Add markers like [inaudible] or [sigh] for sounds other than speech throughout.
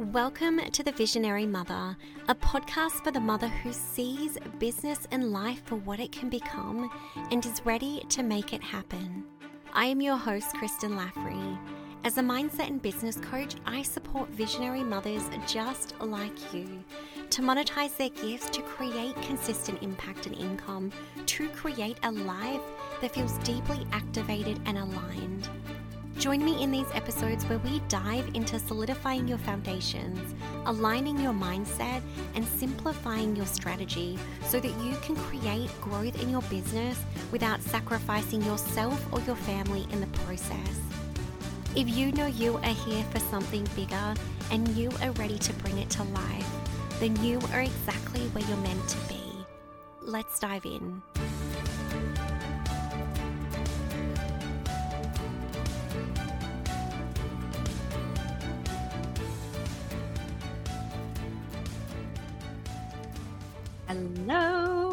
Welcome to The Visionary Mother, a podcast for the mother who sees business and life for what it can become and is ready to make it happen. I am your host, Kristen Laffrey. As a mindset and business coach, I support visionary mothers just like you to monetize their gifts to create consistent impact and income, to create a life that feels deeply activated and aligned. Join me in these episodes where we dive into solidifying your foundations, aligning your mindset, and simplifying your strategy so that you can create growth in your business without sacrificing yourself or your family in the process. If you know you are here for something bigger and you are ready to bring it to life, then you are exactly where you're meant to be. Let's dive in. Hello.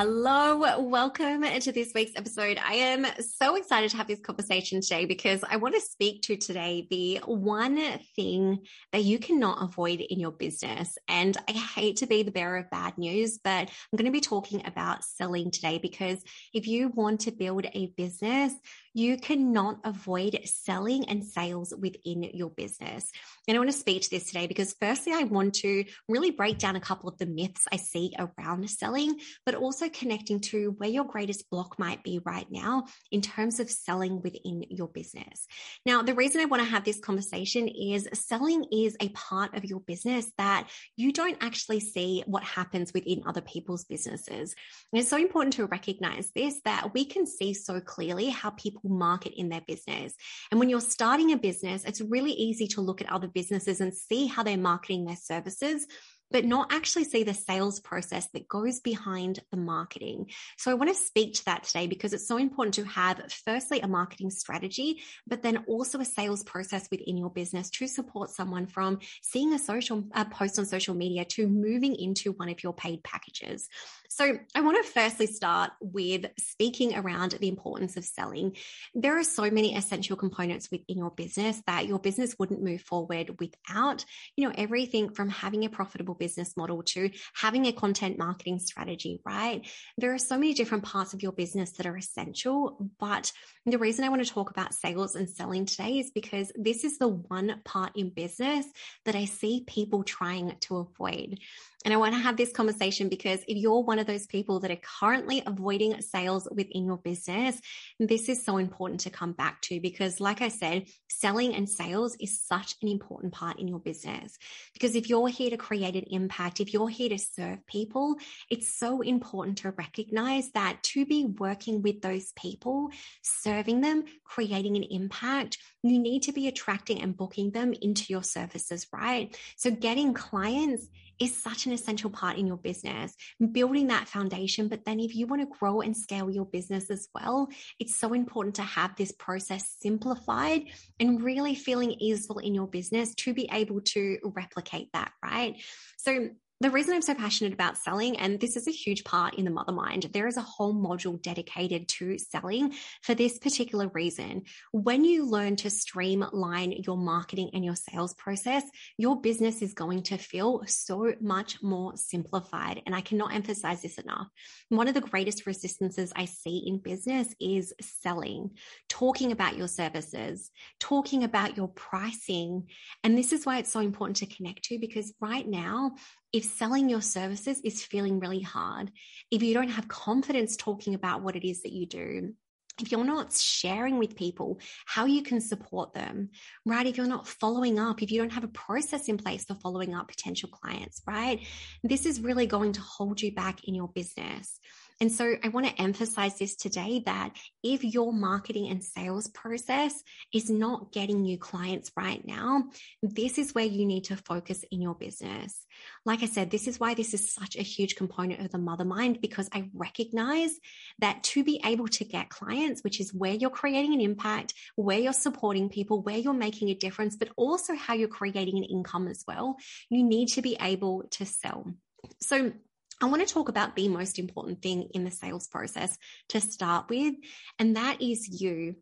Hello, welcome to this week's episode. I am so excited to have this conversation today because I want to speak to today the one thing that you cannot avoid in your business. And I hate to be the bearer of bad news, but I'm going to be talking about selling today because if you want to build a business, you cannot avoid selling and sales within your business. And I want to speak to this today because, firstly, I want to really break down a couple of the myths I see around selling, but also connecting to where your greatest block might be right now in terms of selling within your business. Now, the reason I want to have this conversation is selling is a part of your business that you don't actually see what happens within other people's businesses. And it's so important to recognize this that we can see so clearly how people market in their business. And when you're starting a business, it's really easy to look at other businesses and see how they're marketing their services but not actually see the sales process that goes behind the marketing. So I want to speak to that today because it's so important to have firstly a marketing strategy, but then also a sales process within your business to support someone from seeing a social a post on social media to moving into one of your paid packages. So I want to firstly start with speaking around the importance of selling. There are so many essential components within your business that your business wouldn't move forward without, you know, everything from having a profitable business model to having a content marketing strategy, right? There are so many different parts of your business that are essential, but the reason I want to talk about sales and selling today is because this is the one part in business that I see people trying to avoid. And I want to have this conversation because if you're one of those people that are currently avoiding sales within your business, this is so important to come back to because, like I said, selling and sales is such an important part in your business. Because if you're here to create an impact, if you're here to serve people, it's so important to recognize that to be working with those people, serving them, creating an impact, you need to be attracting and booking them into your services, right? So getting clients is such an essential part in your business, building that foundation. But then if you want to grow and scale your business as well, it's so important to have this process simplified and really feeling easeful in your business to be able to replicate that, right? So the reason I'm so passionate about selling, and this is a huge part in the mother mind, there is a whole module dedicated to selling for this particular reason. When you learn to streamline your marketing and your sales process, your business is going to feel so much more simplified. And I cannot emphasize this enough. One of the greatest resistances I see in business is selling, talking about your services, talking about your pricing. And this is why it's so important to connect to because right now, if selling your services is feeling really hard, if you don't have confidence talking about what it is that you do, if you're not sharing with people how you can support them, right? If you're not following up, if you don't have a process in place for following up potential clients, right? This is really going to hold you back in your business. And so I want to emphasize this today that if your marketing and sales process is not getting you clients right now, this is where you need to focus in your business. Like I said, this is why this is such a huge component of the mother mind because I recognize that to be able to get clients, which is where you're creating an impact, where you're supporting people, where you're making a difference, but also how you're creating an income as well, you need to be able to sell. So, I want to talk about the most important thing in the sales process to start with, and that is you.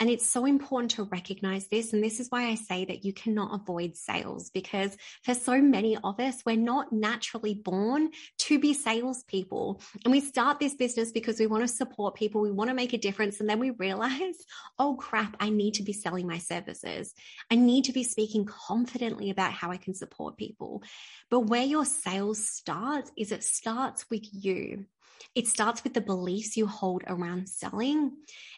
And it's so important to recognize this. And this is why I say that you cannot avoid sales because for so many of us, we're not naturally born to be salespeople. And we start this business because we want to support people, we want to make a difference. And then we realize, [laughs] oh crap, I need to be selling my services. I need to be speaking confidently about how I can support people. But where your sales starts is it starts with you. It starts with the beliefs you hold around selling.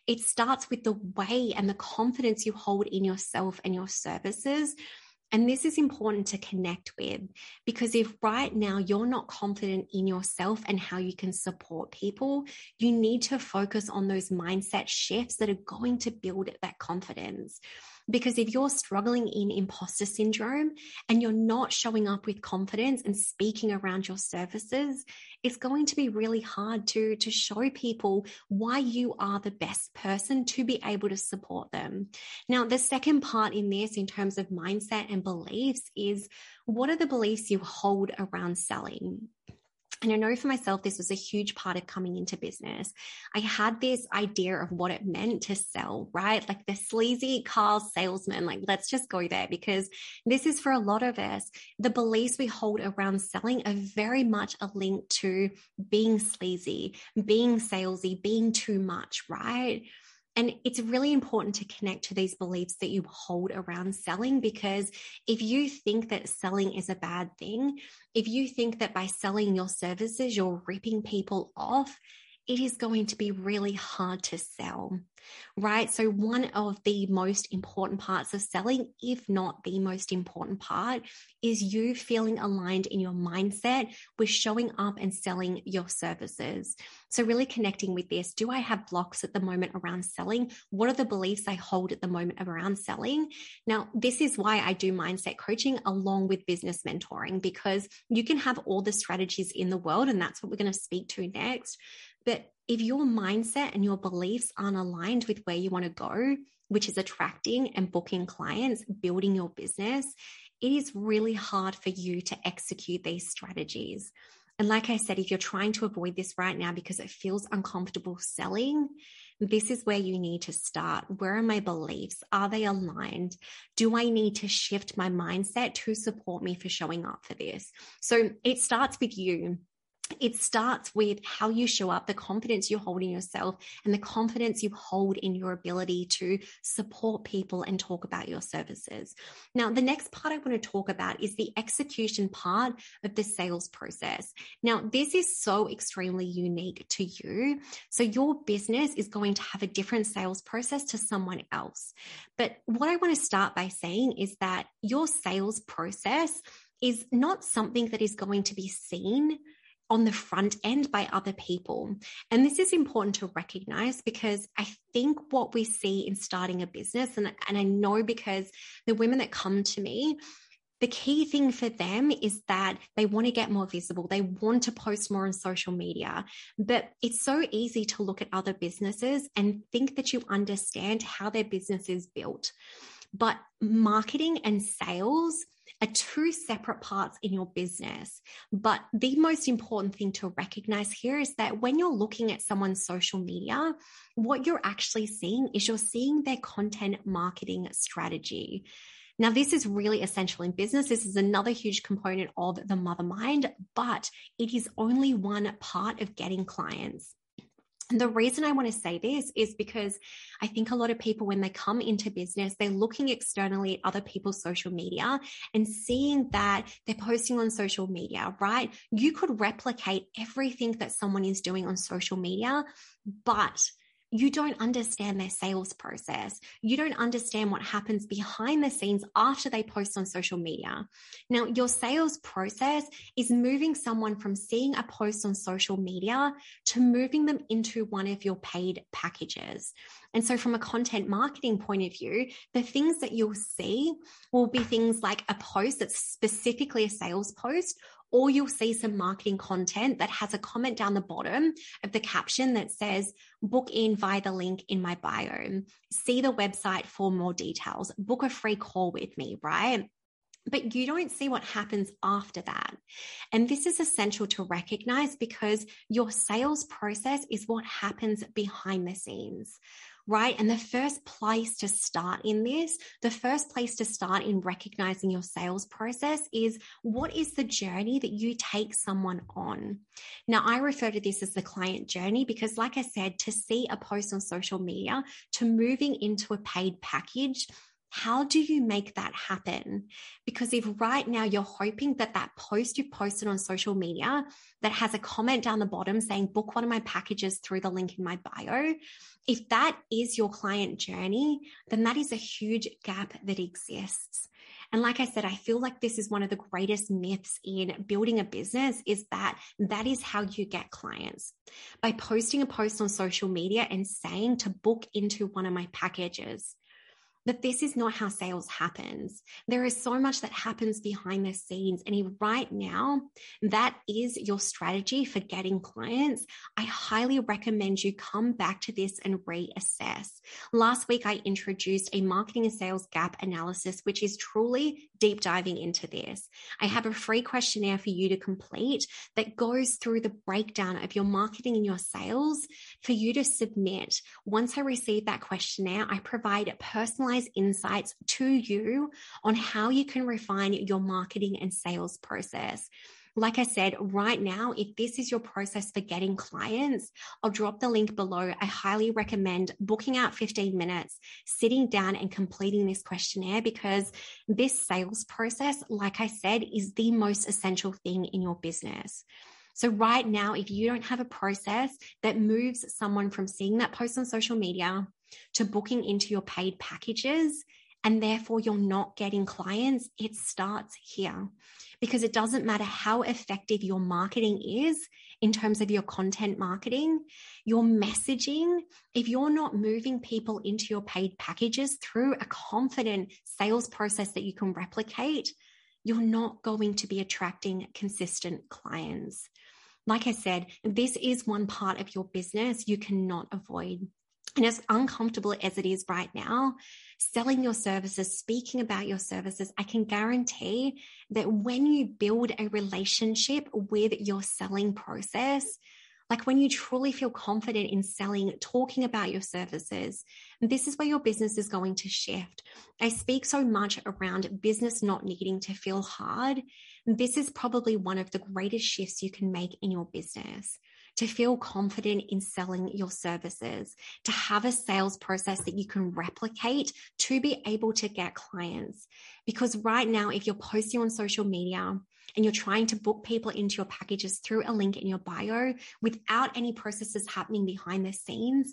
It starts with the way and the confidence you hold in yourself and your services. And this is important to connect with because if right now you're not confident in yourself and how you can support people, you need to focus on those mindset shifts that are going to build that confidence. Because if you're struggling in imposter syndrome and you're not showing up with confidence and speaking around your services, it's going to be really hard to, to show people why you are the best person to be able to support them. Now, the second part in this, in terms of mindset and beliefs, is what are the beliefs you hold around selling? And I know for myself, this was a huge part of coming into business. I had this idea of what it meant to sell, right? Like the sleazy car salesman. Like, let's just go there because this is for a lot of us. The beliefs we hold around selling are very much a link to being sleazy, being salesy, being too much, right? And it's really important to connect to these beliefs that you hold around selling because if you think that selling is a bad thing, if you think that by selling your services, you're ripping people off, it is going to be really hard to sell, right? So, one of the most important parts of selling, if not the most important part, is you feeling aligned in your mindset with showing up and selling your services. So, really connecting with this do I have blocks at the moment around selling? What are the beliefs I hold at the moment around selling? Now, this is why I do mindset coaching along with business mentoring because you can have all the strategies in the world, and that's what we're going to speak to next. But if your mindset and your beliefs aren't aligned with where you want to go, which is attracting and booking clients, building your business, it is really hard for you to execute these strategies. And like I said, if you're trying to avoid this right now because it feels uncomfortable selling, this is where you need to start. Where are my beliefs? Are they aligned? Do I need to shift my mindset to support me for showing up for this? So it starts with you it starts with how you show up, the confidence you hold in yourself, and the confidence you hold in your ability to support people and talk about your services. Now, the next part I want to talk about is the execution part of the sales process. Now, this is so extremely unique to you. So, your business is going to have a different sales process to someone else. But what I want to start by saying is that your sales process is not something that is going to be seen on the front end by other people. And this is important to recognize because I think what we see in starting a business, and, and I know because the women that come to me, the key thing for them is that they want to get more visible. They want to post more on social media. But it's so easy to look at other businesses and think that you understand how their business is built. But marketing and sales are two separate parts in your business. But the most important thing to recognize here is that when you're looking at someone's social media, what you're actually seeing is you're seeing their content marketing strategy. Now, this is really essential in business. This is another huge component of the mother mind, but it is only one part of getting clients. And the reason I want to say this is because I think a lot of people, when they come into business, they're looking externally at other people's social media and seeing that they're posting on social media, right? You could replicate everything that someone is doing on social media, but you don't understand their sales process. You don't understand what happens behind the scenes after they post on social media. Now, your sales process is moving someone from seeing a post on social media to moving them into one of your paid packages. And so, from a content marketing point of view, the things that you'll see will be things like a post that's specifically a sales post or you'll see some marketing content that has a comment down the bottom of the caption that says, book in via the link in my bio. See the website for more details. Book a free call with me, right? But you don't see what happens after that. And this is essential to recognize because your sales process is what happens behind the scenes right? And the first place to start in this, the first place to start in recognizing your sales process is what is the journey that you take someone on? Now, I refer to this as the client journey because, like I said, to see a post on social media to moving into a paid package, how do you make that happen? Because if right now you're hoping that that post you posted on social media that has a comment down the bottom saying, book one of my packages through the link in my bio, if that is your client journey, then that is a huge gap that exists. And like I said, I feel like this is one of the greatest myths in building a business is that that is how you get clients. By posting a post on social media and saying to book into one of my packages that this is not how sales happens. There is so much that happens behind the scenes. And right now that is your strategy for getting clients, I highly recommend you come back to this and reassess. Last week, I introduced a marketing and sales gap analysis, which is truly deep diving into this. I have a free questionnaire for you to complete that goes through the breakdown of your marketing and your sales for you to submit. Once I receive that questionnaire, I provide personalized insights to you on how you can refine your marketing and sales process. Like I said, right now, if this is your process for getting clients, I'll drop the link below. I highly recommend booking out 15 minutes, sitting down and completing this questionnaire because this sales process, like I said, is the most essential thing in your business. So, right now, if you don't have a process that moves someone from seeing that post on social media to booking into your paid packages, and therefore you're not getting clients, it starts here because it doesn't matter how effective your marketing is in terms of your content marketing, your messaging, if you're not moving people into your paid packages through a confident sales process that you can replicate, you're not going to be attracting consistent clients. Like I said, this is one part of your business you cannot avoid. And as uncomfortable as it is right now, selling your services, speaking about your services, I can guarantee that when you build a relationship with your selling process, like when you truly feel confident in selling, talking about your services, this is where your business is going to shift. I speak so much around business not needing to feel hard. This is probably one of the greatest shifts you can make in your business to feel confident in selling your services, to have a sales process that you can replicate to be able to get clients. Because right now, if you're posting on social media, and you're trying to book people into your packages through a link in your bio without any processes happening behind the scenes,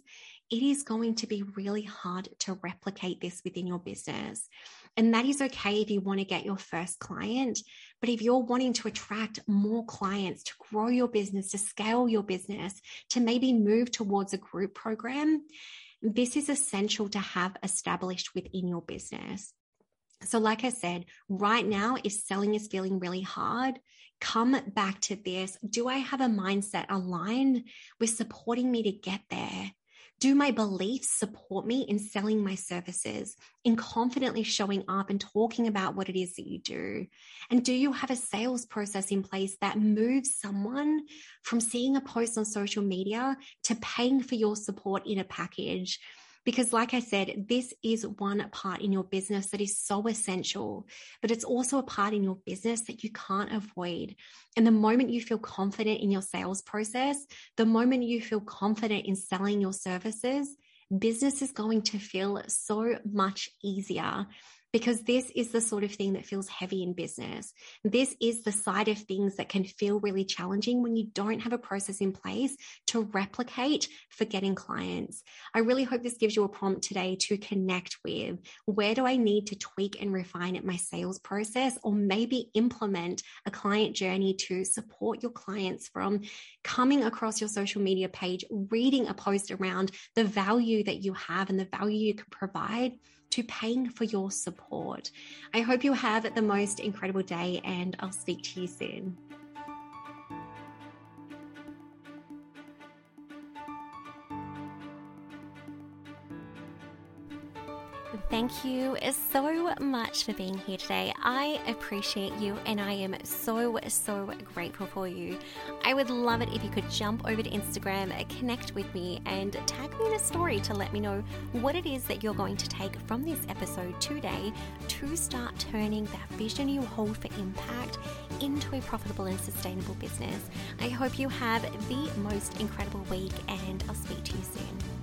it is going to be really hard to replicate this within your business. And that is okay if you want to get your first client. But if you're wanting to attract more clients, to grow your business, to scale your business, to maybe move towards a group program, this is essential to have established within your business. So, like I said, right now, if selling is feeling really hard, come back to this. Do I have a mindset aligned with supporting me to get there? Do my beliefs support me in selling my services, in confidently showing up and talking about what it is that you do? And do you have a sales process in place that moves someone from seeing a post on social media to paying for your support in a package? Because, like I said, this is one part in your business that is so essential, but it's also a part in your business that you can't avoid. And the moment you feel confident in your sales process, the moment you feel confident in selling your services, business is going to feel so much easier because this is the sort of thing that feels heavy in business. This is the side of things that can feel really challenging when you don't have a process in place to replicate for getting clients. I really hope this gives you a prompt today to connect with where do I need to tweak and refine at my sales process, or maybe implement a client journey to support your clients from coming across your social media page, reading a post around the value that you have and the value you can provide to paying for your support. I hope you have the most incredible day, and I'll speak to you soon. Thank you so much for being here today. I appreciate you and I am so, so grateful for you. I would love it if you could jump over to Instagram, connect with me, and tag me in a story to let me know what it is that you're going to take from this episode today to start turning that vision you hold for impact into a profitable and sustainable business. I hope you have the most incredible week, and I'll speak to you soon.